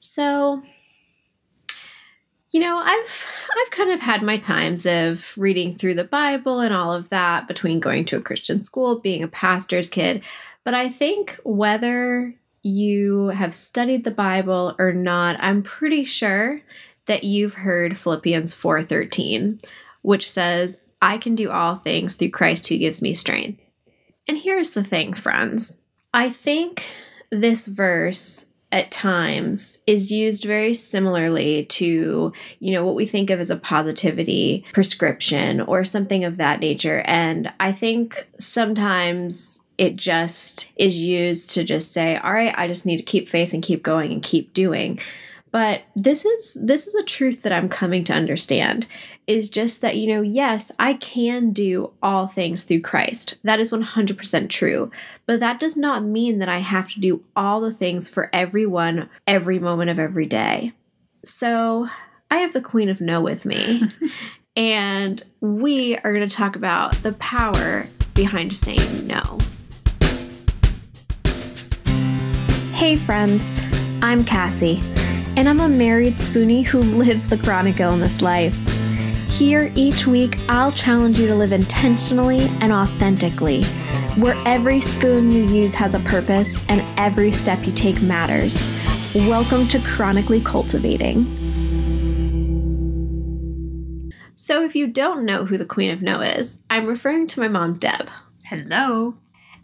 So, you know, I've I've kind of had my times of reading through the Bible and all of that between going to a Christian school, being a pastor's kid, but I think whether you have studied the Bible or not, I'm pretty sure that you've heard Philippians 4:13, which says, "I can do all things through Christ who gives me strength." And here's the thing, friends. I think this verse at times is used very similarly to, you know, what we think of as a positivity prescription or something of that nature. And I think sometimes it just is used to just say, all right, I just need to keep facing, keep going, and keep doing. But this is this is a truth that I'm coming to understand is just that you know yes I can do all things through Christ. That is 100% true. But that does not mean that I have to do all the things for everyone every moment of every day. So, I have the queen of no with me. and we are going to talk about the power behind saying no. Hey friends, I'm Cassie and I'm a married spoonie who lives the chronic illness life. Here each week, I'll challenge you to live intentionally and authentically, where every spoon you use has a purpose and every step you take matters. Welcome to Chronically Cultivating. So, if you don't know who the Queen of No is, I'm referring to my mom, Deb. Hello.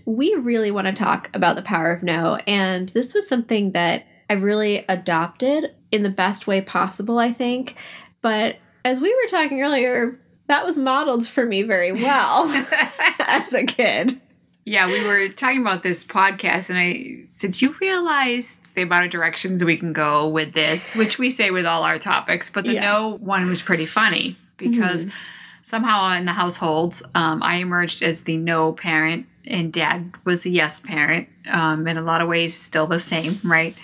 We really want to talk about the power of no, and this was something that I've really adopted in the best way possible, I think. But as we were talking earlier, that was modeled for me very well as a kid. Yeah, we were talking about this podcast, and I said, You realize the amount of directions we can go with this, which we say with all our topics, but the yeah. no one was pretty funny because mm-hmm. somehow in the household, um, I emerged as the no parent, and dad was the yes parent. Um, in a lot of ways, still the same, right?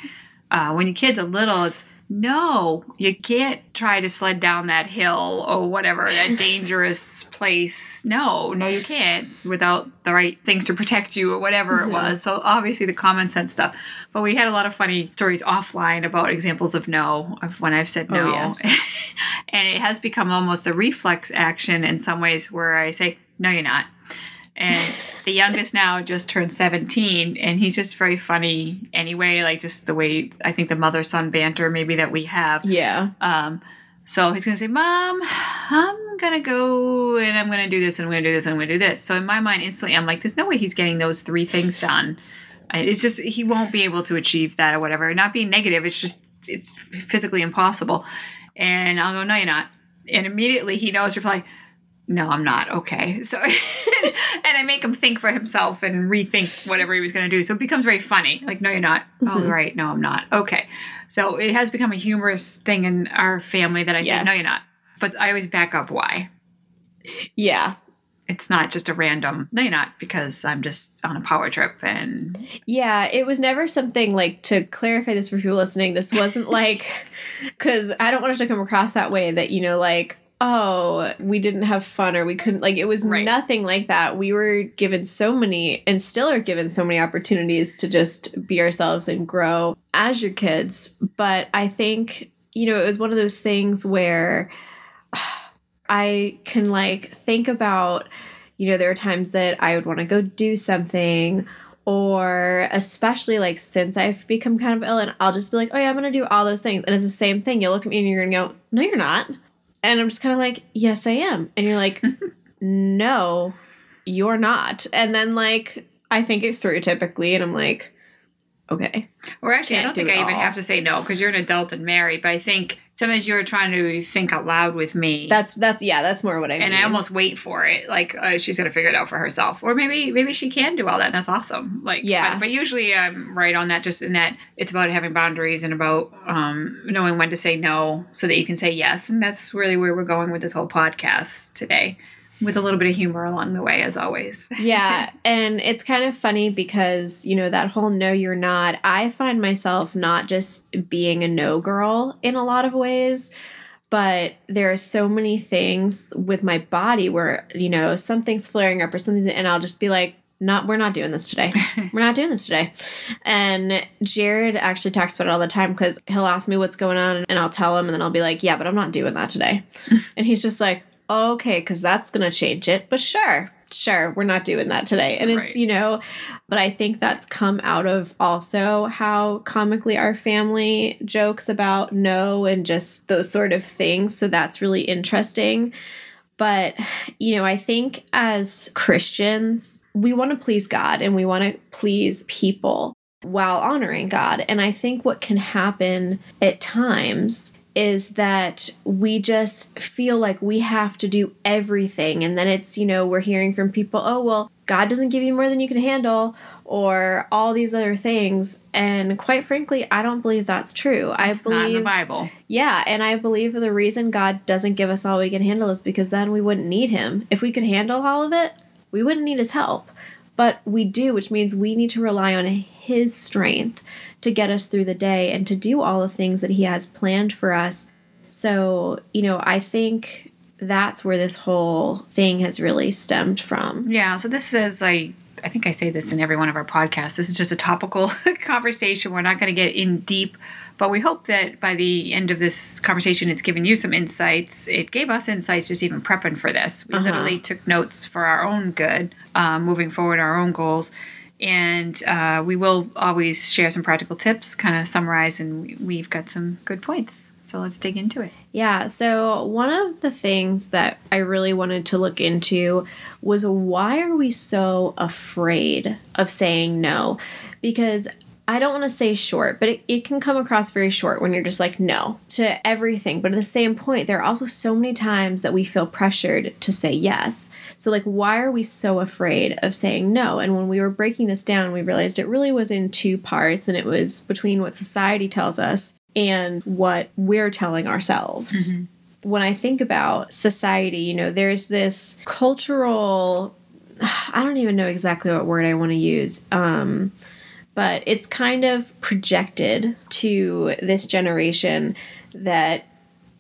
uh, when your kid's a little, it's no, you can't try to sled down that hill or whatever, that dangerous place. No, no, you can't without the right things to protect you or whatever mm-hmm. it was. So, obviously, the common sense stuff. But we had a lot of funny stories offline about examples of no, of when I've said oh, no. Oh, yes. and it has become almost a reflex action in some ways where I say, no, you're not and the youngest now just turned 17 and he's just very funny anyway like just the way i think the mother son banter maybe that we have. Yeah. Um so he's gonna say mom i'm gonna go and i'm gonna do this and i'm gonna do this and i'm gonna do this. So in my mind instantly i'm like there's no way he's getting those three things done. It's just he won't be able to achieve that or whatever. Not being negative it's just it's physically impossible. And i'll go no you're not. And immediately he knows reply no, I'm not. Okay. So, and I make him think for himself and rethink whatever he was going to do. So it becomes very funny. Like, no, you're not. Oh, mm-hmm. Oh, right. No, I'm not. Okay. So it has become a humorous thing in our family that I yes. say, no, you're not. But I always back up why. Yeah. It's not just a random, no, you're not, because I'm just on a power trip and. Yeah, it was never something like to clarify this for people listening. This wasn't like, because I don't want it to come across that way that, you know, like, oh, we didn't have fun or we couldn't like it was right. nothing like that. We were given so many and still are given so many opportunities to just be ourselves and grow as your kids. But I think, you know, it was one of those things where I can like think about, you know, there are times that I would want to go do something or especially like since I've become kind of ill and I'll just be like, oh yeah, I'm gonna do all those things. And it's the same thing. You'll look at me and you're gonna go, no, you're not. And I'm just kind of like, yes, I am. And you're like, no, you're not. And then like I think it through typically, and I'm like, okay. Or actually, Can't I don't think I even have to say no because you're an adult and married. But I think sometimes you're trying to think out loud with me. That's that's yeah, that's more what I and. I almost wait for it, like uh, she's gonna figure it out for herself, or maybe maybe she can do all that. and That's awesome. Like yeah, but, but, usually I'm right on that. Just in that it's about having boundaries and about um, knowing when to say no so that you can say yes, and that's really where we're going with this whole podcast today with a little bit of humor along the way as always. yeah, and it's kind of funny because, you know, that whole no you're not, I find myself not just being a no girl in a lot of ways, but there are so many things with my body where, you know, something's flaring up or something and I'll just be like, not we're not doing this today. we're not doing this today. And Jared actually talks about it all the time because he'll ask me what's going on and I'll tell him and then I'll be like, yeah, but I'm not doing that today. and he's just like, okay, because that's gonna change it. But sure, sure, we're not doing that today. And it's, you know, but I think that's come out of also how comically our family jokes about no and just those sort of things. So that's really interesting. But, you know, I think as Christians, we want to please God and we want to please people while honoring God. And I think what can happen at times is that we just feel like we have to do everything. And then it's, you know, we're hearing from people, oh, well, God doesn't give you more than you can handle, or all these other things. And quite frankly, I don't believe that's true. It's I believe the Bible. Yeah, and I believe the reason God doesn't give us all we can handle is because then we wouldn't need Him. If we could handle all of it, we wouldn't need His help. But we do, which means we need to rely on His strength to get us through the day and to do all the things that He has planned for us. So, you know, I think that's where this whole thing has really stemmed from. Yeah, so this is like I think I say this in every one of our podcasts. This is just a topical conversation. We're not going to get in deep, but we hope that by the end of this conversation, it's given you some insights. It gave us insights just even prepping for this. We uh-huh. literally took notes for our own good, um, moving forward, our own goals and uh, we will always share some practical tips, kind of summarize, and we've got some good points. So let's dig into it. Yeah. So, one of the things that I really wanted to look into was why are we so afraid of saying no? Because I don't want to say short, but it, it can come across very short when you're just like no to everything. But at the same point, there are also so many times that we feel pressured to say yes. So, like, why are we so afraid of saying no? And when we were breaking this down, we realized it really was in two parts, and it was between what society tells us and what we're telling ourselves. Mm-hmm. When I think about society, you know, there's this cultural, I don't even know exactly what word I want to use. Um, but it's kind of projected to this generation that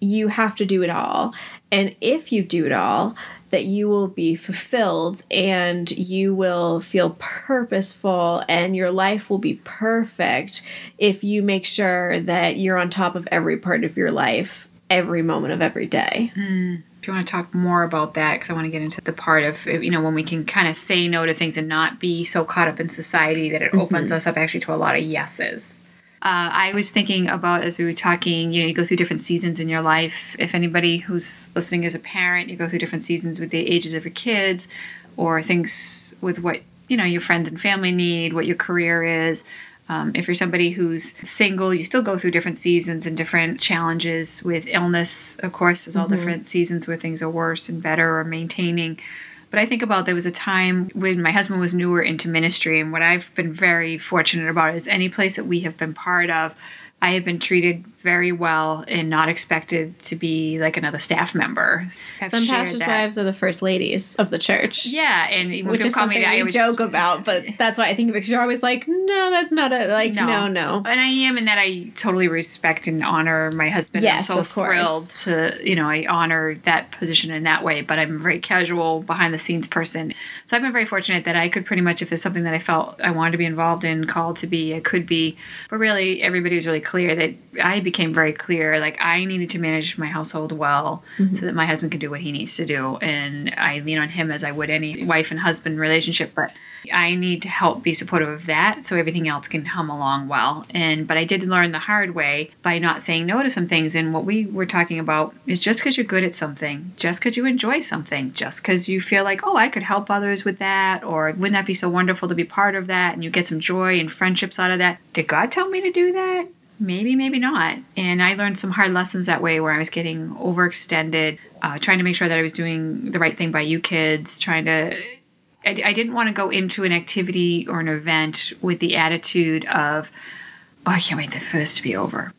you have to do it all. And if you do it all, that you will be fulfilled and you will feel purposeful and your life will be perfect if you make sure that you're on top of every part of your life every moment of every day. Mm if you want to talk more about that, because I want to get into the part of, you know, when we can kind of say no to things and not be so caught up in society that it mm-hmm. opens us up actually to a lot of yeses. Uh, I was thinking about as we were talking, you know, you go through different seasons in your life. If anybody who's listening is a parent, you go through different seasons with the ages of your kids or things with what, you know, your friends and family need, what your career is. Um, if you're somebody who's single, you still go through different seasons and different challenges with illness. Of course, there's all mm-hmm. different seasons where things are worse and better or maintaining. But I think about there was a time when my husband was newer into ministry, and what I've been very fortunate about is any place that we have been part of, I have been treated very well and not expected to be like another staff member. I've Some pastors' that. wives are the first ladies of the church. Yeah, and which is something that, always joke about, but that's why I think because you're always like, no, that's not a like, no. no, no. And I am in that I totally respect and honor my husband. Yes, I'm so thrilled to you know I honor that position in that way. But I'm a very casual, behind the scenes person. So I've been very fortunate that I could pretty much, if there's something that I felt I wanted to be involved in, called to be, I could be. But really, everybody was really clear that I became very clear like I needed to manage my household well mm-hmm. so that my husband could do what he needs to do. And I lean on him as I would any wife and husband relationship but I need to help be supportive of that so everything else can hum along well. And but I did learn the hard way by not saying no to some things. And what we were talking about is just because you're good at something just because you enjoy something just because you feel like oh I could help others with that or wouldn't that be so wonderful to be part of that? And you get some joy and friendships out of that. Did God tell me to do that maybe, maybe not. And I learned some hard lessons that way where I was getting overextended, uh, trying to make sure that I was doing the right thing by you kids, trying to. I, I didn't want to go into an activity or an event with the attitude of, oh, I can't wait for this to be over.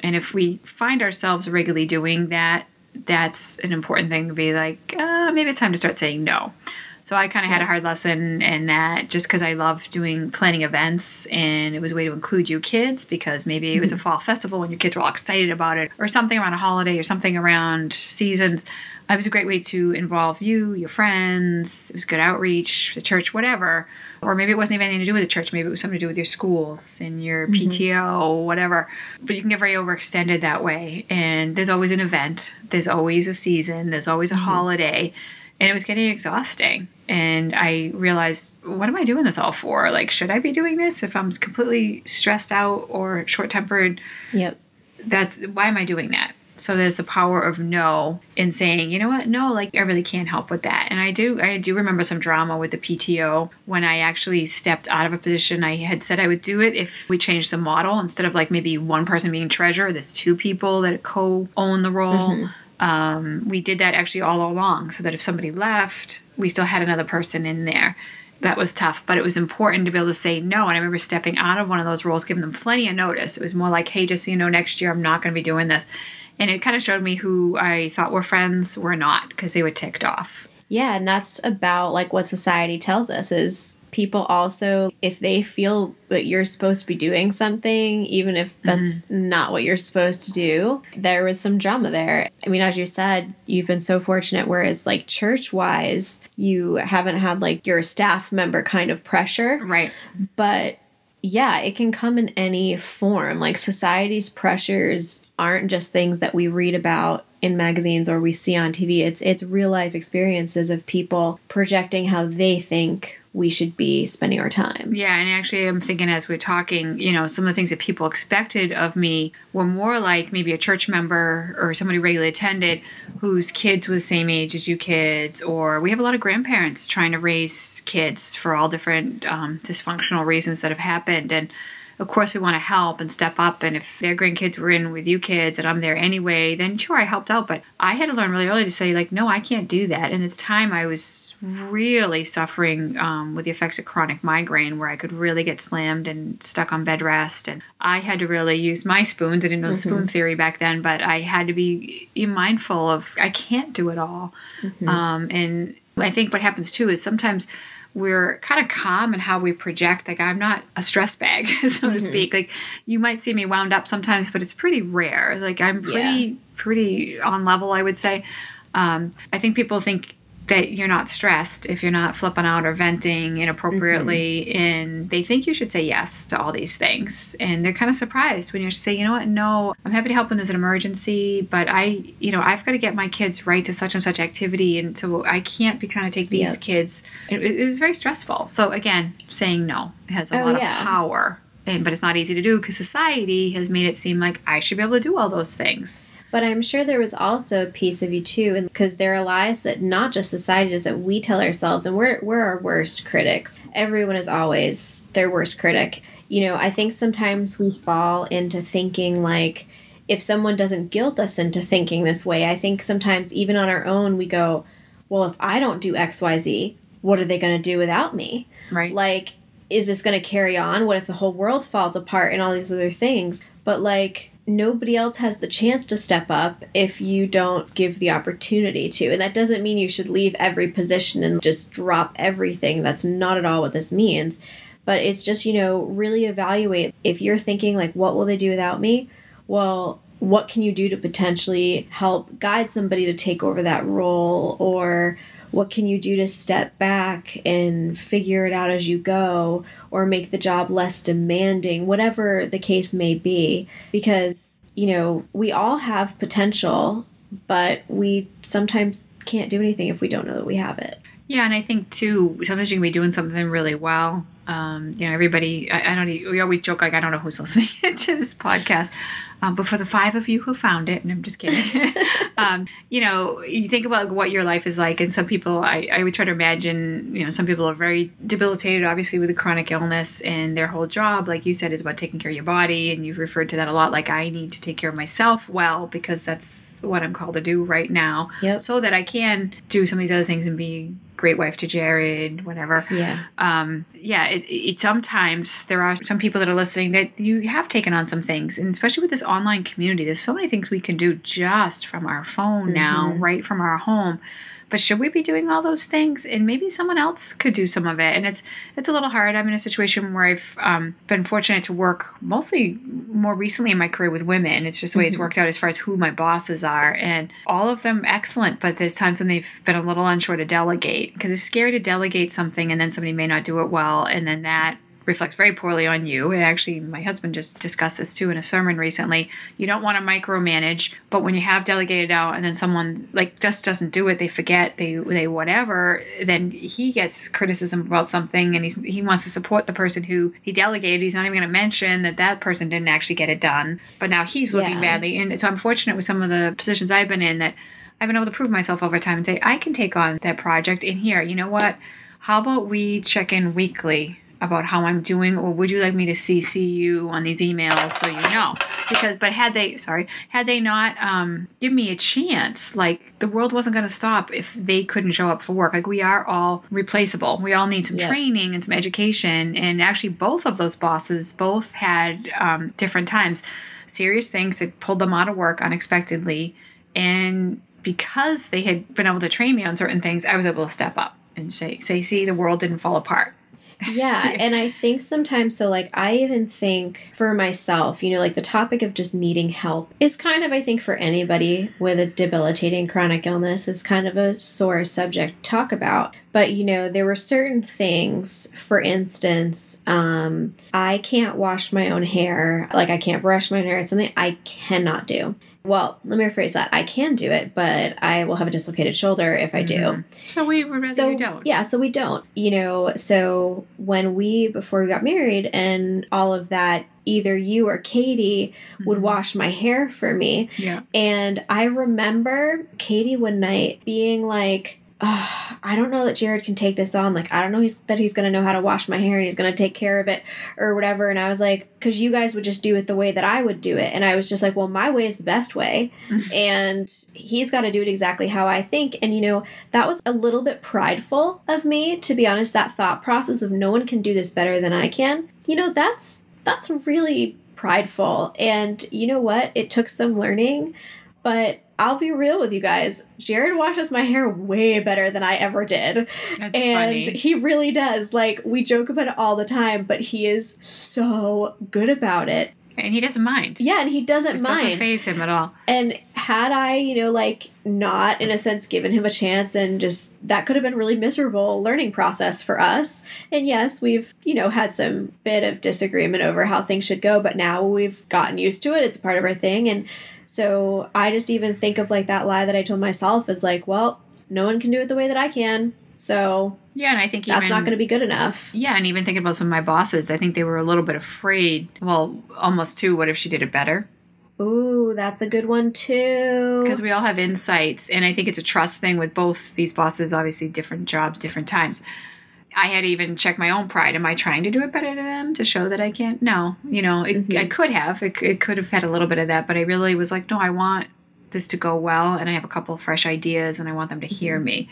And if we find ourselves regularly doing that, that's an important thing to be like, uh, maybe it's time to start saying no. So I kind of had a hard lesson in that just because I love doing planning events and it was a way to include you kids because maybe it was a Mm-hmm. fall festival and your kids were all excited about it or something around a holiday or something around seasons. It was a great way to involve you, your friends. It was good outreach, the church, whatever. Or maybe it wasn't even anything to do with the church. Maybe it was something to do with your schools and your PTO, whatever. But you can get very overextended that way. And there's always an event, there's always a season, there's always a holiday. And it was getting exhausting. And I realized, what am I doing this all for? Like, should I be doing this if I'm completely stressed out or short tempered? Yep. that's why am I doing that? So there's the power of no in saying, you know what, no, like I really can't help with that. And I do I do remember some drama with the PTO when I actually stepped out of a position. I had said I would do it if we changed the model instead of like maybe one person being treasurer, there's two people that co-own the role. Mm-hmm. Um, we did that actually all along so that if somebody left, we still had another person in there that was tough, but it was important to be able to say no. And I remember stepping out of one of those roles, giving them plenty of notice. It was more like, hey, just so you know, next year I'm not going to be doing this. And it kind of showed me who I thought were friends were not because they were ticked off. Yeah, and that's about like what society tells us is people also if they feel that you're supposed to be doing something even if that's mm-hmm. not what you're supposed to do there was some drama there i mean as you said you've been so fortunate whereas like church wise you haven't had like your staff member kind of pressure Right. but yeah, it can come in any form. Like society's pressures aren't just things that we read about in magazines or we see on TV. It's it's real life experiences of people projecting how they think we should be spending our time. Yeah, and actually, I'm thinking as we're talking, you know, some of the things that people expected of me were more like maybe a church member or somebody regularly attended whose kids were the same age as you kids, or we have a lot of grandparents trying to raise kids for all different um, dysfunctional reasons that have happened. And of course, we want to help and step up. And if their grandkids were in with you kids and I'm there anyway, then sure, I helped out. But I had to learn really early to say, like, no, I can't do that. And at the time, I was really suffering um, with the effects of chronic migraine where I could really get slammed and stuck on bed rest. And I had to really use my spoons. I didn't know the spoon theory back then, but I had to be mindful of I can't do it all. Um, and I think what happens too is sometimes we're kind of calm in how we project. Like I'm not a stress bag, so to speak. Like you might see me wound up sometimes, but it's pretty rare. Like I'm pretty pretty on level, I would say. Um, I think people think that you're not stressed if you're not flipping out or venting inappropriately mm-hmm. and they think you should say yes to all these things. And they're kind of surprised when you say you know what? No i'm happy to help when there's an emergency but i you know i've got to get my kids right to such and such activity and so i can't be trying to take these Yep. kids. It, it was very stressful. So again saying no has a Oh, lot yeah. of power and but it's not easy to do because society has made it seem like i should be able to do all those things But I'm sure there was also a piece of you too, and because there are lies that not just society does that we tell ourselves, and we're we're our worst critics. Everyone is always their worst critic. You know, I think sometimes we fall into thinking like if someone doesn't guilt us into thinking this way, I think sometimes even on our own we go, well, if I don't do X, Y, Z, what are they going to do without me? right like is this going to carry on what if the whole world falls apart and all these other things but like nobody else has the chance to step up if you don't give the opportunity to. And that doesn't mean you should leave every position and just drop everything. That's not at all what this means. But it's just you know really evaluate. If you're thinking like what will they do without me? Well what can you do to potentially help guide somebody to take over that role or what can you do to step back and figure it out as you go or make the job less demanding whatever the case may be because you know we all have potential but we sometimes can't do anything if we don't know that we have it Yeah, and I think too, sometimes you can be doing something really well. Um, you know, everybody, I, I don't, we always joke like, I don't know who's listening to this podcast. Um, but for the five of you who found it, and I'm just kidding, um, you know, you think about what your life is like, and some people, I, I would try to imagine, you know, some people are very debilitated, obviously, with a chronic illness, and their whole job, like you said, is about taking care of your body, and you've referred to that a lot. Like, I need to take care of myself well because that's what I'm called to do right now, Yep. so that I can do some of these other things and be great wife to Jared, whatever. yeah Um, yeah, it, it sometimes there are some people that are listening that you have taken on some things, and especially with this online community, there's so many things we can do just from our phone now, Mhm. right from our home. But should we be doing all those things? And maybe someone else could do some of it. And it's it's a little hard. I'm in a situation where I've um, been fortunate to work mostly more recently in my career with women. It's just the way it's mm-hmm. worked out as far as who my bosses are, and all of them excellent. But there's times when they've been a little unsure to delegate because it's scary to delegate something and then somebody may not do it well, and then that reflects very poorly on you. And actually, my husband just discussed this too in a sermon recently. You don't want to micromanage, but when you have delegated out and then someone like just doesn't do it, they forget, they they whatever, then he gets criticism about something, and he's he wants to support the person who he delegated. He's not even going to mention that that person didn't actually get it done, but now he's looking yeah. badly. And so I'm fortunate with some of the positions I've been in that I've been able to prove myself over time and say I can take on that project. In here, you know what? How about we check in weekly about how I'm doing, or would you like me to CC you on these emails so you know? Because, but had they, sorry, had they not um, give me a chance, like the world wasn't going to stop if they couldn't show up for work. Like we are all replaceable. We all need some yeah. training and some education. And actually, both of those bosses both had um, different times, serious things that pulled them out of work unexpectedly, and because they had been able to train me on certain things, I was able to step up and say, say, see, the world didn't fall apart yeah, and I think sometimes so like I even think for myself, you know, like the topic of just needing help is kind of I think for anybody with a debilitating chronic illness is kind of a sore subject to talk about. But you know, there were certain things, for instance, um, I can't wash my own hair, like I can't brush my hair. It's something I cannot do. Well, let me rephrase that. I can do it, but I will have a dislocated shoulder if I do. Mm-hmm. So we would rather so, don't. Yeah, so we don't. You know, so when we before we got married and all of that, either you or Katie mm-hmm. would wash my hair for me. Yeah. And I remember Katie one night being like, I don't know that Jared can take this on. Like, I don't know he's, that he's going to know how to wash my hair and he's going to take care of it or whatever. And I was like, because you guys would just do it the way that I would do it. And I was just like, well, my way is the best way. and he's got to do it exactly how I think. And, you know, that was a little bit prideful of me, to be honest, that thought process of no one can do this better than I can. You know, that's, that's really prideful. And you know what? It took some learning, but I'll be real with you guys. Jared washes my hair way better than I ever did. That's and funny. he really does. Like, we joke about it all the time, but he is so good about it. And he doesn't mind. Yeah, and he doesn't it mind. doesn't faze him at all. And had I, you know, like not in a sense given him a chance and just that could have been really miserable learning process for us. And yes, we've, you know, had some bit of disagreement over how things should go, but now we've gotten used to it. It's a part of our thing and so I just even think of like that lie that I told myself is like, well, no one can do it the way that I can. So yeah, and I think that's even, not going to be good enough. Yeah, and even think about some of my bosses. I think they were a little bit afraid. Well, almost too. What if she did it better? Ooh, that's a good one too. Because we all have insights, and I think it's a trust thing with both these bosses. Obviously, different jobs, different times. I had even check my own pride. Am I trying to do it better than them to show that I can't? No, you know, it, mm-hmm. I could have. It, it could have had a little bit of that, but I really was like, no, I want this to go well, and I have a couple of fresh ideas, and I want them to hear mm-hmm. me,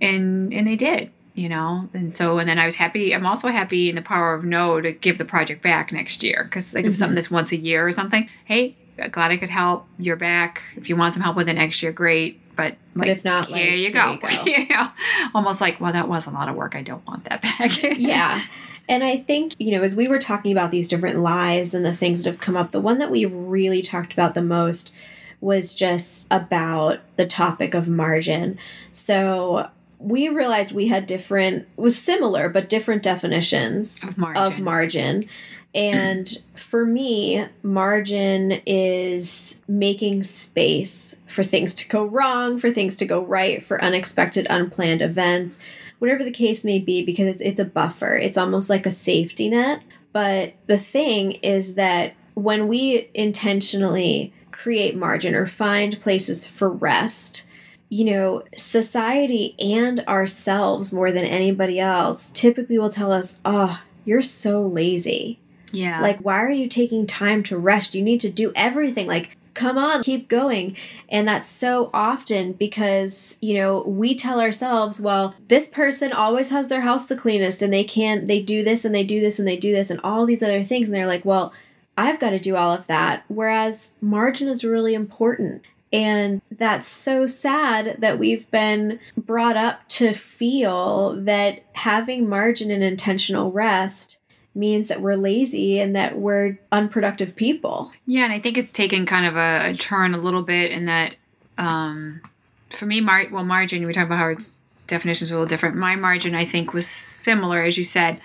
and and they did, you know, and so and then I was happy. I'm also happy in the power of no to give the project back next year because like mm-hmm. if something that's once a year or something, hey, glad I could help. You're back. If you want some help with it next year, great but like, if not, here like, you go. Go. Almost like, well, that was a lot of work. I don't want that back. yeah. And I think, you know, as we were talking about these different lies and the things that have come up, the one that we really talked about the most was just about the topic of margin. So we realized we had different was similar but different definitions of margin. Of margin. And for me, margin is making space for things to go wrong, for things to go right, for unexpected, unplanned events, whatever the case may be, because it's, it's a buffer. It's almost like a safety net. But the thing is that when we intentionally create margin or find places for rest, you know, society and ourselves more than anybody else typically will tell us, oh, you're so lazy yeah. Like, why are you taking time to rest? You need to do everything. Like, come on, keep going. And that's so often because, you know, we tell ourselves, well, this person always has their house the cleanest and they can't, they do this and they do this and they do this and all these other things. And they're like, well, I've got to do all of that. Whereas margin is really important. And that's so sad that we've been brought up to feel that having margin and intentional rest means that we're lazy and that we're unproductive people. Yeah, and I think it's taken kind of a, a turn a little bit in that um, for me, mar- well, margin, we talked about how its definitions are a little different. My margin, I think, was similar, as you said,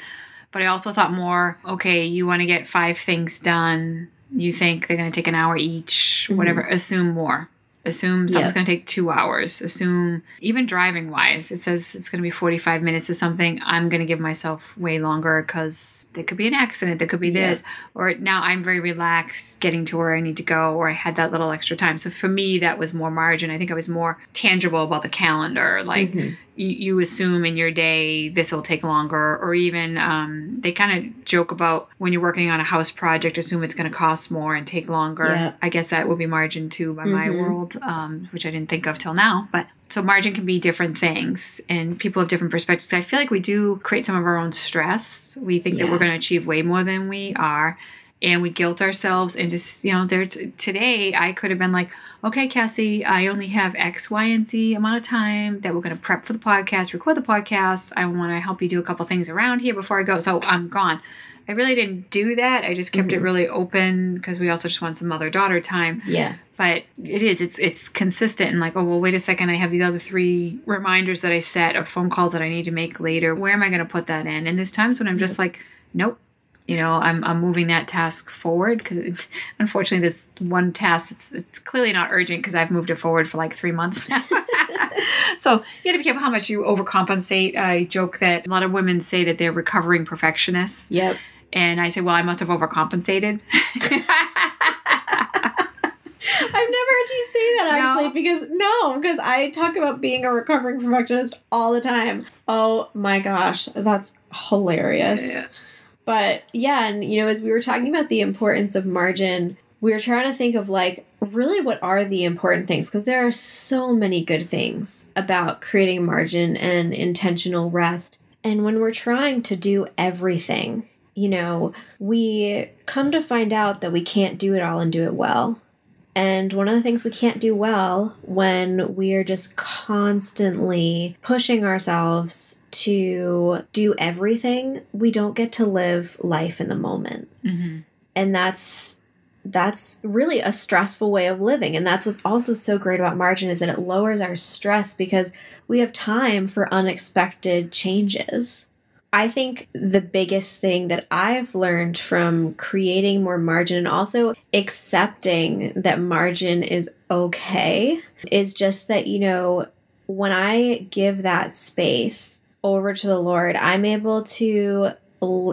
but I also thought more, okay, you want to get five things done. You think they're going to take an hour each, mm-hmm. whatever, assume more. Assume something's yep. going to take two hours. Assume, even driving wise, it says it's going to be 45 minutes or something. I'm going to give myself way longer because there could be an accident. There could be this. Or now I'm very relaxed getting to where I need to go, or I had that little extra time. So for me, that was more margin. I think I was more tangible about the calendar. Like, mm-hmm you, you assume in your day this will take longer or even um, they kind of joke about when you're working on a house project assume it's going to cost more and take longer yeah. i guess that would be margin too by mm-hmm. my world um, which i didn't think of till now but so margin can be different things and people have different perspectives i feel like we do create some of our own stress we think yeah. that we're going to achieve way more than we are and we guilt ourselves and just you know there today i could have been like okay, Cassie, I only have X, Y, and Z amount of time that we're going to prep for the podcast, record the podcast. I want to help you do a couple things around here before I go. So I'm gone. I really didn't do that. I just kept mm-hmm. it really open because we also just want some mother daughter time. Yeah. But it is, it's it's consistent and like, oh well wait a second, I have these other three reminders that I set or phone calls that I need to make later. Where am I gonna put that in? And there's times when I'm just like, Nope, you know i'm, I'm moving that task forward because unfortunately this one task it's it's clearly not urgent because i've moved it forward for like three months now so you have to be careful how much you overcompensate i joke that a lot of women say that they're recovering perfectionists yep and i say well i must have overcompensated I've never heard you say that actually no. because no, because I talk about being a recovering perfectionist all the time. Oh my gosh, that's hilarious. Yeah. But yeah, and you know, as we were talking about the importance of margin, we were trying to think of like really what are the important things because there are so many good things about creating margin and intentional rest. And when we're trying to do everything, you know, we come to find out that we can't do it all and do it well. And one of the things we can't do well when we are just constantly pushing ourselves to do everything, we don't get to live life in the moment. Mm-hmm. And that's that's really a stressful way of living and that's what's also so great about margin is that it lowers our stress because we have time for unexpected changes I think the biggest thing that I've learned from creating more margin and also accepting that margin is okay is just that, you know, when I give that space over to the Lord, I'm able to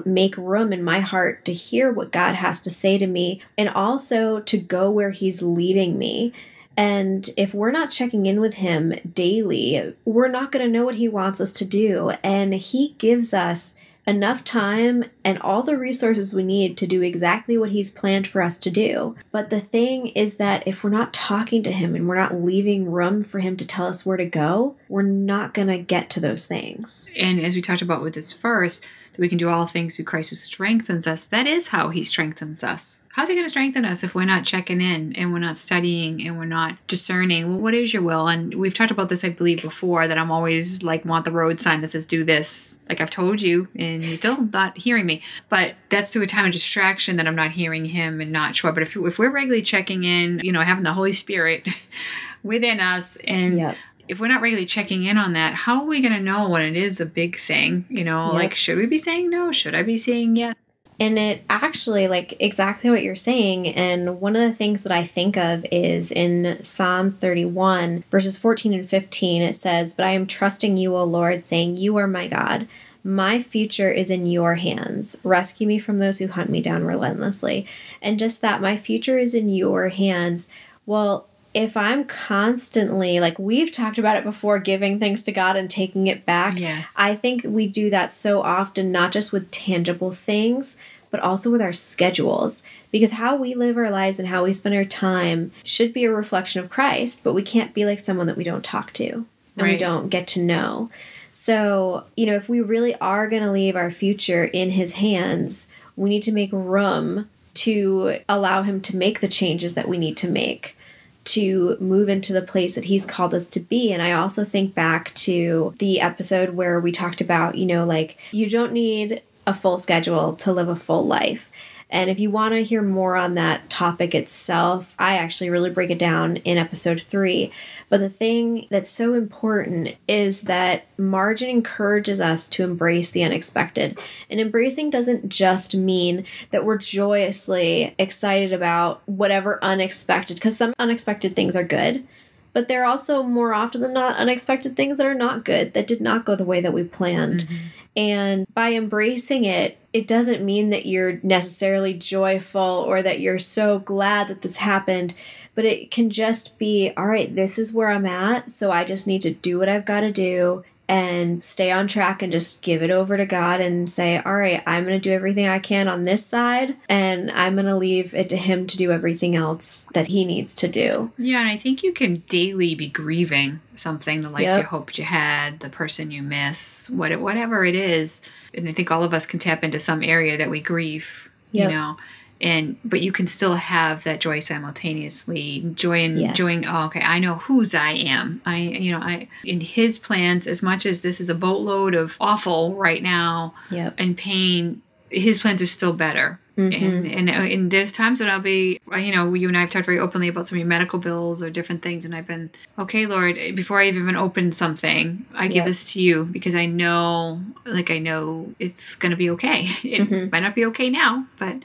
make room in my heart to hear what God has to say to me and also to go where He's leading me. And if we're not checking in with him daily, we're not going to know what he wants us to do. And he gives us enough time and all the resources we need to do exactly what he's planned for us to do. But the thing is that if we're not talking to him and we're not leaving room for him to tell us where to go, we're not going to get to those things. And as we talked about with this first, that we can do all things through Christ who strengthens us, that is how he strengthens us how's he going to strengthen us if we're not checking in and we're not studying and we're not discerning well what is your will and we've talked about this i believe before that i'm always like want the road sign that says do this like i've told you and you're still not hearing me but that's through a time of distraction that i'm not hearing him and not sure but if, if we're regularly checking in you know having the holy spirit within us and yep if we're not regularly checking in on that, how are we going to know when it is a big thing? You know, yep. like, should we be saying no? Should I be saying yes? And it actually, like exactly what you're saying. And one of the things that I think of is in Psalms 31, verses 14 and 15, it says, But I am trusting you, O Lord, saying, You are my God. My future is in your hands. Rescue me from those who hunt me down relentlessly. And just that, my future is in your hands. Well, if I'm constantly like we've talked about it before giving things to God and taking it back. Yes. I think we do that so often not just with tangible things, but also with our schedules because how we live our lives and how we spend our time should be a reflection of Christ, but we can't be like someone that we don't talk to and right. we don't get to know. So, you know, if we really are going to leave our future in his hands, we need to make room to allow him to make the changes that we need to make to move into the place that he's called us to be. And I also think back to the episode where we talked about, you know, like you don't need a full schedule to live a full life. And if you want to hear more on that topic itself, I actually really break it down in episode three. But the thing that's so important is that margin encourages us to embrace the unexpected. And embracing doesn't just mean that we're joyously excited about whatever unexpected, because some unexpected things are good. But there are also more often than not unexpected things that are not good, that did not go the way that we planned. Mm-hmm. And by embracing it, it doesn't mean that you're necessarily joyful or that you're so glad that this happened, but it can just be all right, this is where I'm at. So I just need to do what I've got to do and stay on track and just give it over to God and say, all right, I'm going to do everything I can on this side and I'm going to leave it to Him to do everything else that He needs to do. Yeah, and I think you can daily be grieving something, the life yep. you hoped you had, the person you miss, what, whatever it is. And I think all of us can tap into some area that we grieve, yep. you know and but you can still have that joy simultaneously joy in yes. joy oh okay i know whose i am i you know i in his plans as much as this is a boatload of awful right now yep. and pain his plans are still better mm-hmm. and, and and there's times that I'll be, you know, you and I have talked very openly about some of your medical bills or different things, and I've been, okay, Lord, before I've even open something, I give this to you because I know, like I know it's gonna be okay. It mm-hmm. might not be okay now, but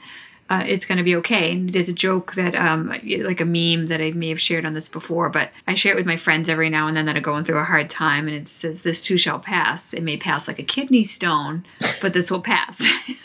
uh, it's going to be okay. And there's a joke that, um, like a meme that I may have shared on this before, but I share it with my friends every now and then that are going through a hard time. And it says, This too shall pass. It may pass like a kidney stone, but this will pass.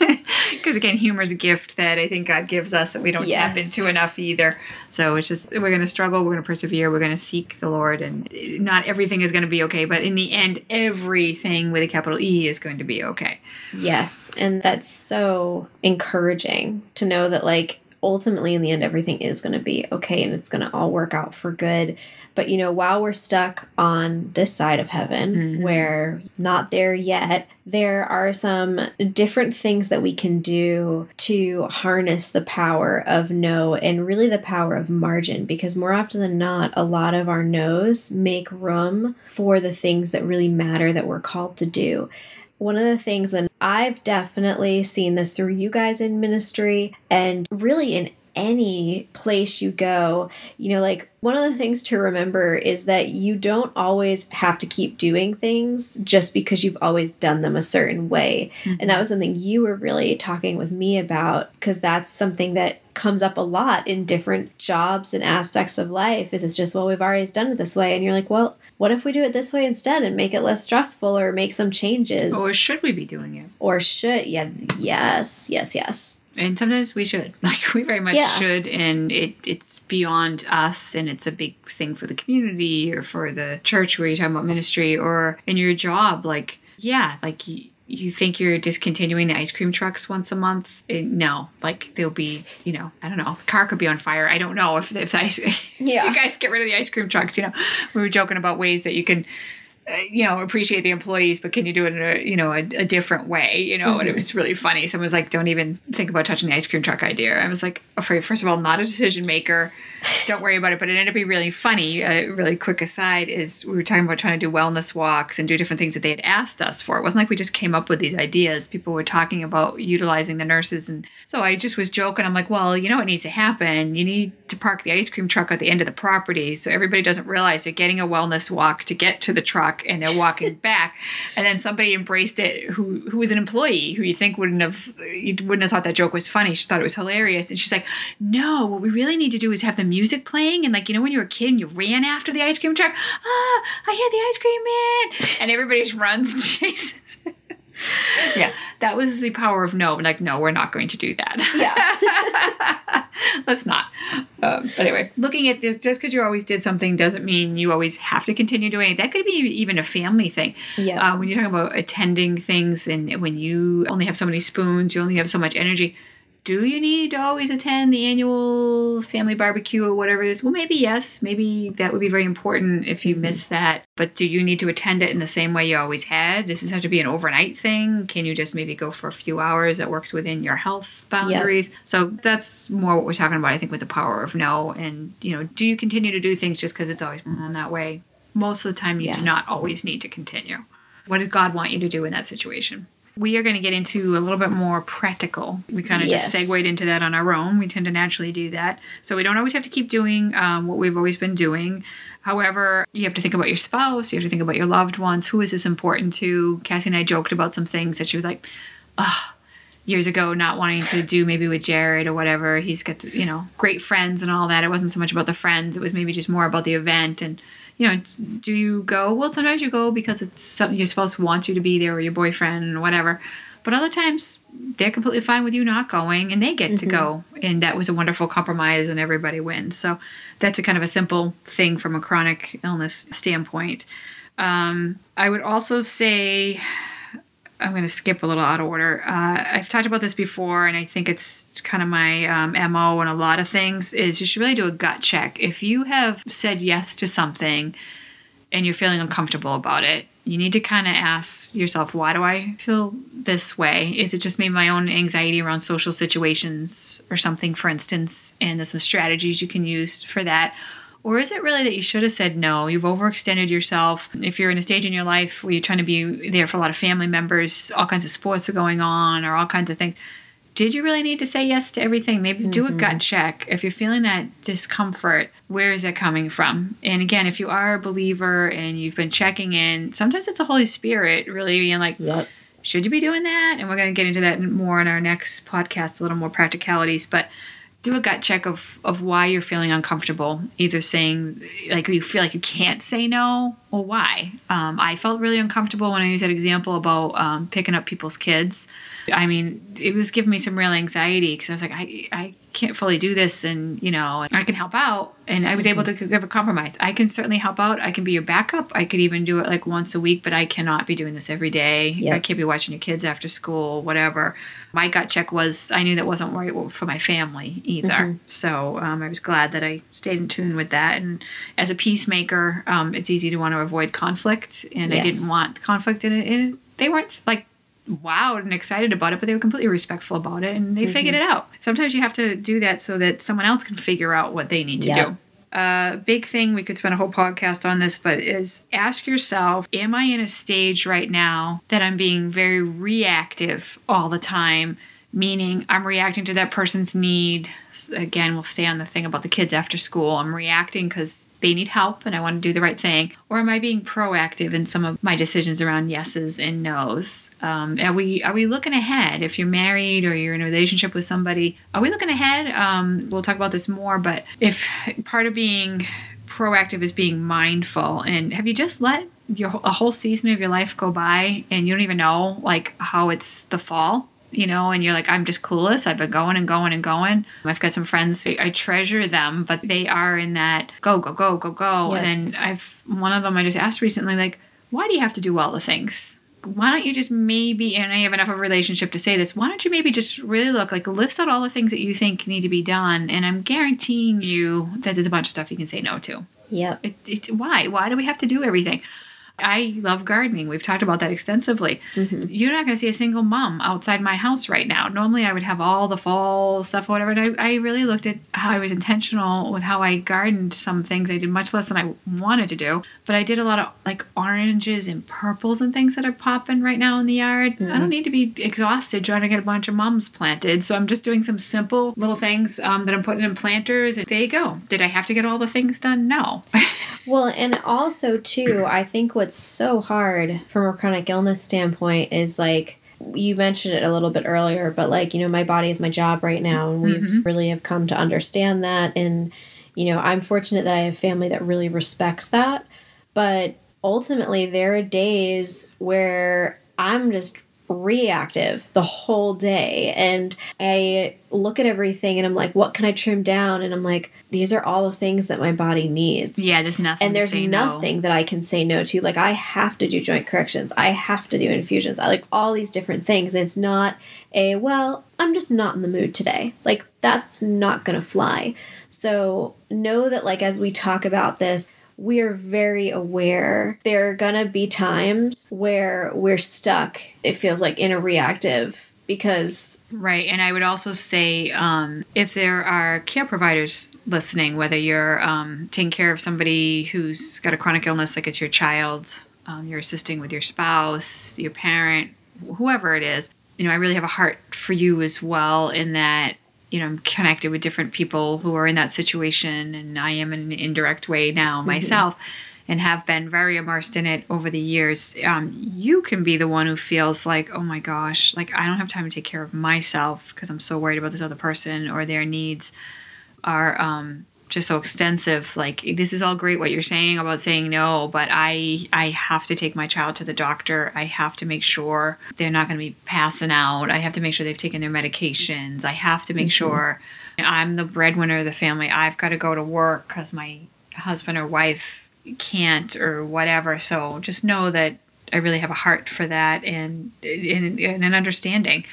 Because again, humor is a gift that I think God gives us that we don't yes. tap into enough either. So it's just, we're going to struggle, we're going to persevere, we're going to seek the Lord. And not everything is going to be okay, but in the end, everything with a capital E is going to be okay. Yes. And that's so encouraging to know that like ultimately in the end everything is going to be okay and it's going to all work out for good but you know while we're stuck on this side of heaven mm-hmm. where not there yet there are some different things that we can do to harness the power of no and really the power of margin because more often than not a lot of our no's make room for the things that really matter that we're called to do one of the things, and I've definitely seen this through you guys in ministry and really in any place you go, you know, like one of the things to remember is that you don't always have to keep doing things just because you've always done them a certain way. Mm-hmm. And that was something you were really talking with me about because that's something that comes up a lot in different jobs and aspects of life is it's just well we've always done it this way and you're like well what if we do it this way instead and make it less stressful or make some changes? Or should we be doing it? Or should, yeah, yes, yes, yes. And sometimes we should. Like we very much yeah. should and it it's beyond us and it's a big thing for the community or for the church where you're talking about ministry or in your job like yeah, like you you think you're discontinuing the ice cream trucks once a month? It, no, like they'll be, you know, I don't know. The car could be on fire. I don't know if if, ice, yeah. if you guys get rid of the ice cream trucks. You know, we were joking about ways that you can. Uh, you know, appreciate the employees, but can you do it in a you know a, a different way? You know, mm-hmm. and it mm-hmm. was really funny. Someone was like, "Don't even think about touching the ice cream truck idea." I was like, "Afraid, first of all, not a decision maker don't worry about it. But it ended up being really funny. A really quick aside is we were talking about trying to do wellness walks and do different things that they had asked us for. It wasn't like we just came up with these ideas. People were talking about utilizing the nurses. And so I just was joking. I'm like, well, you know what needs to happen? You need to park the ice cream truck at the end of the property so everybody doesn't realize they're getting a wellness walk to get to the truck and they're walking back. And then somebody embraced it who who was an employee who you think wouldn't have you wouldn't have thought that joke was funny. She thought it was hilarious. And she's like, no, what we really need to do is have them music playing and like you know when you were a kid and you ran after the ice cream truck ah i had the ice cream man and everybody just runs and chases. Yeah that was the power of no like no we're not going to do that. Yeah. Let's not. Um, anyway looking at this just because you always did something doesn't mean you always have to continue doing it. That could be even a family thing. Yeah. Uh, when you're talking about attending things and when you only have so many spoons you only have so much energy do you need to always attend the annual family barbecue or whatever it is? Well, maybe yes. Maybe that would be very important if you mm-hmm. miss that. But do you need to attend it in the same way you always had? Does this have to be an overnight thing? Can you just maybe go for a few hours that works within your health boundaries? Yep. So that's more what we're talking about, I think, with the power of no. And, you know, do you continue to do things just because it's always been that way? Most of the time, you yeah. do not always need to continue. What did God want you to do in that situation? We are going to get into a little bit more practical. We kind of yes. just segued into that on our own. We tend to naturally do that. So we don't always have to keep doing um, what we've always been doing. However, you have to think about your spouse, you have to think about your loved ones. Who is this important to? Cassie and I joked about some things that she was like, ah, years ago not wanting to do maybe with Jared or whatever. He's got, you know, great friends and all that. It wasn't so much about the friends, it was maybe just more about the event and you know, do you go? Well, sometimes you go because it's something your spouse wants you to be there or your boyfriend or whatever. But other times they're completely fine with you not going and they get mm-hmm. to go. And that was a wonderful compromise and everybody wins. So that's a kind of a simple thing from a chronic illness standpoint. Um, I would also say I'm going to skip a little out of order. Uh, I've talked about this before, and I think it's kind of my um, mo and a lot of things. Is you should really do a gut check. If you have said yes to something, and you're feeling uncomfortable about it, you need to kind of ask yourself, why do I feel this way? Is it just maybe my own anxiety around social situations or something, for instance? And there's some strategies you can use for that or is it really that you should have said no? You've overextended yourself. If you're in a stage in your life where you're trying to be there for a lot of family members, all kinds of sports are going on, or all kinds of things, did you really need to say yes to everything? Maybe mm-hmm. do a gut mm-hmm. check. If you're feeling that discomfort, where is it coming from? And again, if you are a believer and you've been checking in, sometimes it's the Holy Spirit really being like, yep. should you be doing that? And we're going to get into that more in our next podcast, a little more practicalities. But do a gut check of of why you're feeling uncomfortable either saying like you feel like you can't say no or why? Um, i felt really uncomfortable when i used that example about um, picking up people's kids. I mean it was giving me some real anxiety because i was like I, I can't fully do this and you know i can help out and i was able to give a compromise. I can certainly help out. I can be your backup. I could even do it like once a week but i cannot be doing this every day. Yep. i can't be watching your kids after school whatever. My gut check was i knew that wasn't right for my family either. Mm-hmm. so um, i was glad that i stayed in tune with that. And as a peacemaker um, it's easy to want to avoid conflict and yes. i didn't want conflict in it and they weren't like wowed and excited about it, but they were completely respectful about it and they mm-hmm. figured it out. Sometimes you have to do that so that someone else can figure out what they need to yep. do. A uh, big thing, we could spend a whole podcast on this, but is ask yourself Am I in a stage right now that I'm being very reactive all the time meaning I'm reacting to that person's need. Again, we'll stay on the thing about the kids after school. I'm reacting because they need help and I want to do the right thing. Or am I being proactive in some of my decisions around yeses and nos? Um, are we are we looking ahead? If you're married or you're in a relationship with somebody, are we looking ahead? Um, we'll talk about this more, but if part of being proactive is being mindful and have you just let your a whole season of your life go by and you don't even know like how it's the fall you know, and you're like, I'm just clueless. I've been going and going and going. I've got some friends, I treasure them, but they are in that go, go, go, go, go. Yeah. And I've, one of them I just asked recently, like, why do you have to do all the things? Why don't you just maybe, and I have enough of a relationship to say this, why don't you maybe just really look, like, list out all the things that you think need to be done? And I'm guaranteeing you that there's a bunch of stuff you can say no to. Yeah. It, it, why? Why do we have to do everything? I love gardening. We've talked about that extensively. Mm-hmm. You're not going to see a single mum outside my house right now. Normally, I would have all the fall stuff, or whatever. And I, I really looked at how I was intentional with how I gardened some things. I did much less than I wanted to do, but I did a lot of like oranges and purples and things that are popping right now in the yard. Mm-hmm. I don't need to be exhausted trying to get a bunch of mums planted. So I'm just doing some simple little things um, that I'm putting in planters. And there you go. Did I have to get all the things done? No. well, and also, too, I think what's so hard from a chronic illness standpoint is like you mentioned it a little bit earlier, but like, you know, my body is my job right now and we've mm-hmm. really have come to understand that and you know, I'm fortunate that I have family that really respects that, but ultimately there are days where I'm just reactive the whole day and I look at everything and I'm like what can I trim down and I'm like these are all the things that my body needs. Yeah, there's nothing And there's nothing no. that I can say no to. Like I have to do joint corrections. I have to do infusions. I like all these different things. And it's not a well, I'm just not in the mood today. Like that's not going to fly. So know that like as we talk about this we're very aware there are gonna be times where we're stuck, it feels like, in a reactive because. Right. And I would also say um, if there are care providers listening, whether you're um, taking care of somebody who's got a chronic illness, like it's your child, um, you're assisting with your spouse, your parent, whoever it is, you know, I really have a heart for you as well in that you know, I'm connected with different people who are in that situation, and I am in an indirect way now mm-hmm. myself, and have been very immersed in it over the years. Um, you can be the one who feels like, oh my gosh, like I don't have time to take care of myself because I'm so worried about this other person or their needs are um, just so extensive like this is all great what you're saying about saying no but i i have to take my child to the doctor. I have to make sure they're not going to be passing out. I have to make sure they've taken their medications. I have to make mm-hmm. sure i'm the breadwinner of the family. I've got to go to work because my husband or wife can't or whatever. So just know that i really have a heart for that and and, and an understanding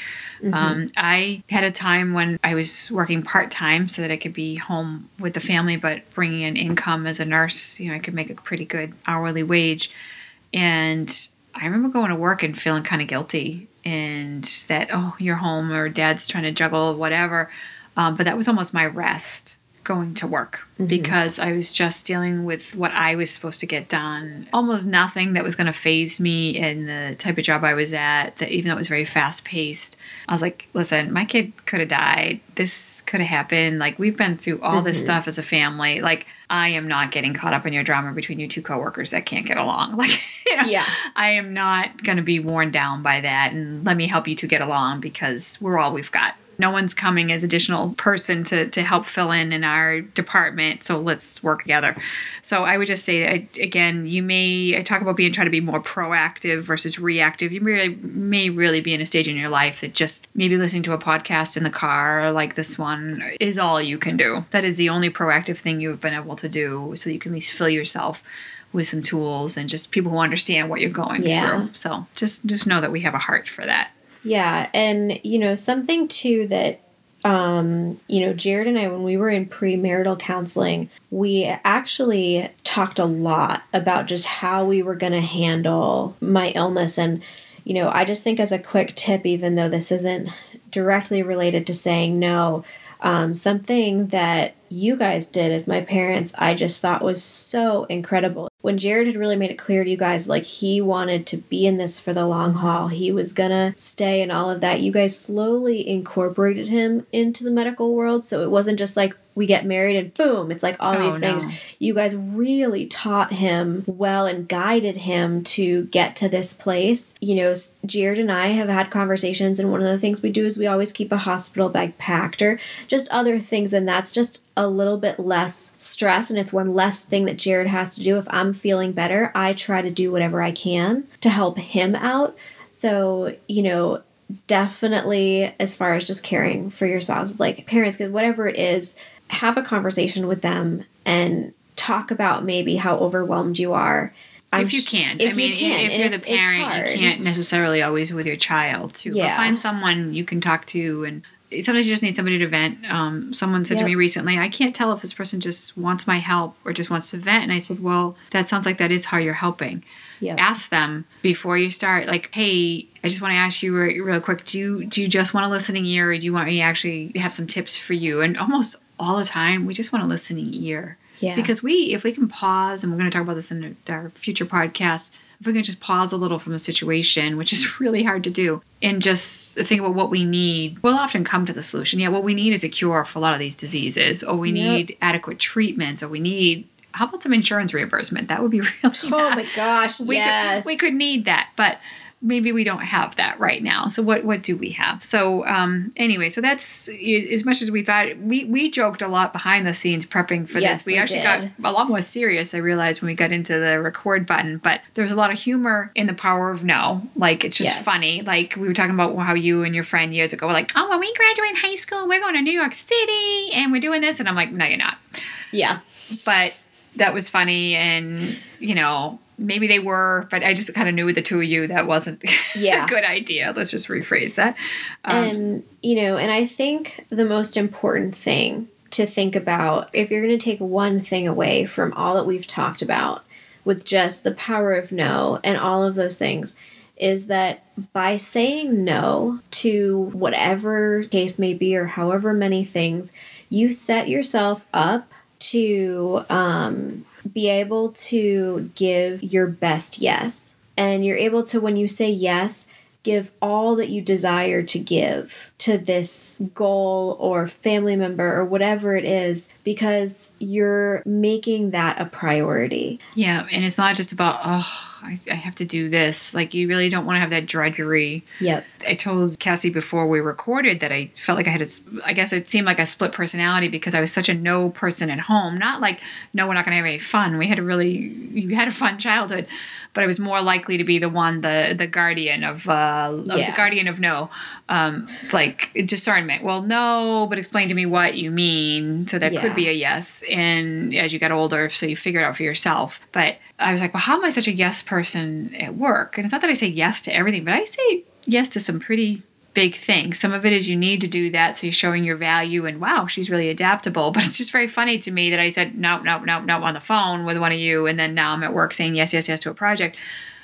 Mm-hmm. Um, I had a time when I was working part time so that I could be home with the family, but bringing in income as a nurse. You know, I could make a pretty good hourly wage. And I remember going to work and feeling kind of guilty and that, oh, you're home or dad's trying to juggle whatever. Um, but that was almost my rest going to work mm-hmm. because I was just dealing with what I was supposed to get done. Almost nothing that was going to faze me in the type of job I was at, that even though it was very fast paced. I was like, listen, my kid could have died. This could have happened. Like, we've been through all mm-hmm. this stuff as a family. Like, I am not getting caught up in your drama between you two coworkers that can't get along. Like, you know, yeah. I am not going to be worn down by that. And let me help you to get along because we're all we've got no one's coming as additional person to, to help fill in in our department so let's work together. So i would just say again you may i talk about being trying to be more proactive versus reactive. You may, may really be in a stage in your life that just maybe listening to a podcast in the car like this one is all you can do. That is the only proactive thing you've been able to do so you can at least fill yourself with some tools and just people who understand what you're going yeah. through. So just just know that we have a heart for that yeah, and you know, something too that um, you know, Jared and I, when we were in premarital counseling, we actually talked a lot about just how we were going to handle my illness. And, you know, I just think as a quick tip, even though this isn't directly related to saying no, um, something that you guys did as my parents, I just thought was so incredible. When Jared had really made it clear to you guys, like he wanted to be in this for the long haul, he was gonna stay and all of that, you guys slowly incorporated him into the medical world. So it wasn't just like, we get married and boom, it's like all oh, these things. No. You guys really taught him well and guided him to get to this place. You know, Jared and I have had conversations, and one of the things we do is we always keep a hospital bag packed or just other things, and that's just a little bit less stress and it's one less thing that Jared has to do. If I'm feeling better, I try to do whatever I can to help him out. So, you know, definitely as far as just caring for your spouse, like parents, because whatever it is, have a conversation with them and talk about maybe how overwhelmed you are. I'm if you can. If I mean, you can. if you're the parent, you can't necessarily always with your child too. Yeah. But find someone you can talk to and sometimes you just need somebody to vent. Um, someone said yep. to me recently, I can't tell if this person just wants my help or just wants to vent. And I said, well, that sounds like that is how you're helping. Yep. Ask them before you start, like, hey, I just want to ask you real, real quick, do you do you just want a listening ear or do you want me to actually have some tips for you? And almost all the time we just want a listening ear. Yeah. Because we, if we can pause, and we're going to talk about this in our future podcast, if we can just pause a little from the situation, which is really hard to do, and just think about what we need, we'll often come to the solution. Yeah, what we need is a cure for a lot of these diseases, or we yep. need adequate treatments, or we need how about some insurance reimbursement? That would be really. Oh my gosh! We yes, could, we could need that, but maybe we don't have that right now. So what what do we have? So um, anyway, so that's as much as we thought. We we joked a lot behind the scenes prepping for Yes, this. We, we actually did. got a lot more serious. I realized when we got into the record button, but there was a lot of humor in the power of no. Like it's just Yes. funny. Like we were talking about how you and your friend years ago were like, oh, when we graduate high school, we're going to New York City and we're doing this, and I'm like, no, you're not Yeah. but that was funny and you know maybe they were but i just kind of knew with the two of you that wasn't Yeah. a good idea let's just rephrase that um, and you know and i think the most important thing to think about if you're going to take one thing away from all that we've talked about with just the power of no and all of those things is that by saying no to whatever case may be or however many things you set yourself up to um, be able to give your best yes. And you're able to when you say yes give all that you desire to give to this goal or family member or whatever it is because you're making that a priority. yeah and it's not just about oh I, I have to do this like you really don't want to have that drudgery Yep. I told Cassie before we recorded that I felt like I had a, I guess it seemed like a split personality because I was such a no person at home. Not like, no, we're not going to have any fun. We had a really, you had a fun childhood, but I was more likely to be the one, the the guardian of, uh, of Yeah. the guardian of no, um, like discernment. Well, no, but explain to me what you mean. So that Yeah. could be a yes. And as you got older, so you figure it out for yourself. But I was like, well, how am I such a yes person at work? And it's not that I say yes to everything, but I say yes to some pretty big things. Some of it is you need to do that, so you're showing your value and wow, she's really adaptable. But it's just very funny to me that I said no, no, no, no on the phone with one of you, and then now I'm at work saying yes, yes, yes to a project.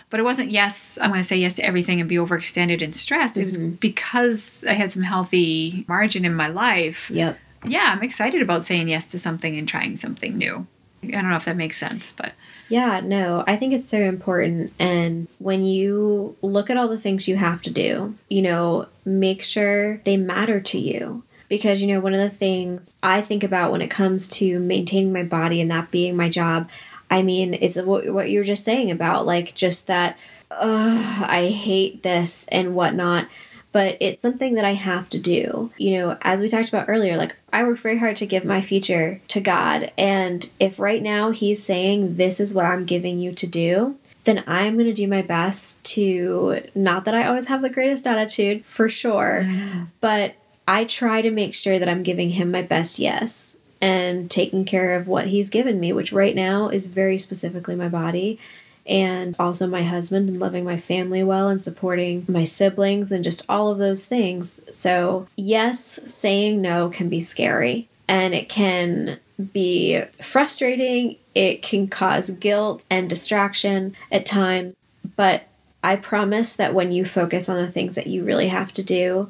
But it wasn't yes, I'm going to say yes to everything and be overextended and stressed. It was Mhm. because I had some healthy margin in my life. Yep. Yeah, I'm excited about saying yes to something and trying something new. I don't know if that makes sense, but Yeah, no, I think it's so important. And when you look at all the things you have to do, you know, make sure they matter to you. Because, you know, one of the things I think about when it comes to maintaining my body and that being my job, I mean, it's what, what you were just saying about, like, just that, ugh, I hate this and whatnot. But it's something that I have to do. You know, as we talked about earlier, like, I work very hard to give my future to God. And if right now He's saying, This is what I'm giving you to do, then I'm going to do my best to, not that I always have the greatest attitude, for sure, mm-hmm. but I try to make sure that I'm giving Him my best yes and taking care of what He's given me, which right now is very specifically my body. And also my husband and loving my family well and supporting my siblings and just all of those things. So, yes, saying no can be scary and it can be frustrating. It can cause guilt and distraction at times. But I promise that when you focus on the things that you really have to do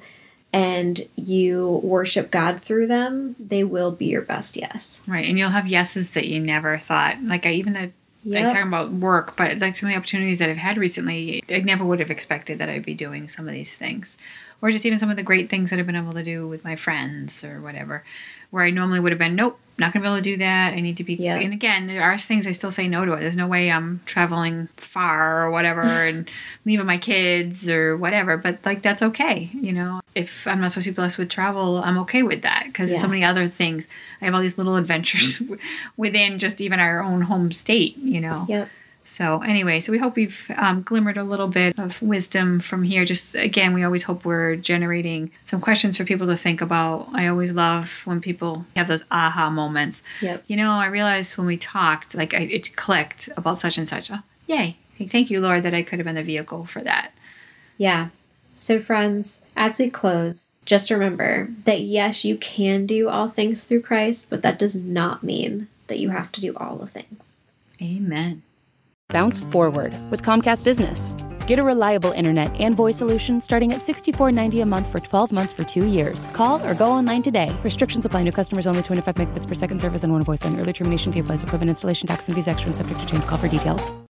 and you worship God through them, they will be your best yes. right. And you'll have yeses that you never thought. Like I even had I'm talking about work, but like some of the opportunities that I've had recently, I never would have expected that I'd be doing some of these things. Or just even some of the great things that I've been able to do with my friends or whatever, where I normally would have been, nope, not going to be able to do that. I need to be. Yeah. And again, there are things I still say no to it. There's no way I'm traveling far or whatever and leaving my kids or whatever, but like that's okay. You know, if I'm not supposed to be blessed with travel, I'm okay with that because there's so many other things. I have all these little adventures within just even our own home state, you know. Yep. So anyway, so we hope we've um, glimmered a little bit of wisdom from here. Just again, we always hope we're generating some questions for people to think about. I always love when people have those aha moments. Yep. You know, I realized when we talked, like I, it clicked about such and such. Oh, yay! Thank you, Lord, that I could have been the vehicle for that. Yeah. So, friends, as we close, just remember that yes, you can do all things through Christ, but that does not mean that you have to do all the things. Amen. Bounce forward with Comcast Business. Get a reliable internet and voice solution starting at $64.90 a month for 12 months for two years. Call or go online today. Restrictions apply. New customers only. 25 megabits per second service and one voice line. Early termination fee applies. Equipment installation tax and fees extra and subject to change. Call for details.